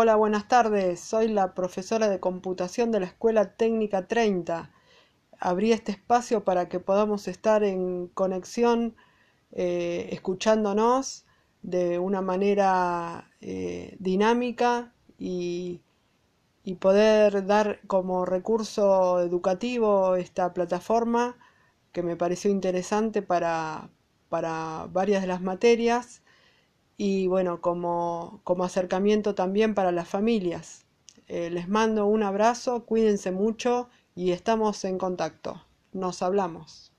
Hola, buenas tardes. Soy la profesora de computación de la Escuela Técnica 30. Abrí este espacio para que podamos estar en conexión, eh, escuchándonos de una manera eh, dinámica y, y poder dar como recurso educativo esta plataforma que me pareció interesante para, para varias de las materias y bueno, como, como acercamiento también para las familias. Eh, les mando un abrazo, cuídense mucho y estamos en contacto. Nos hablamos.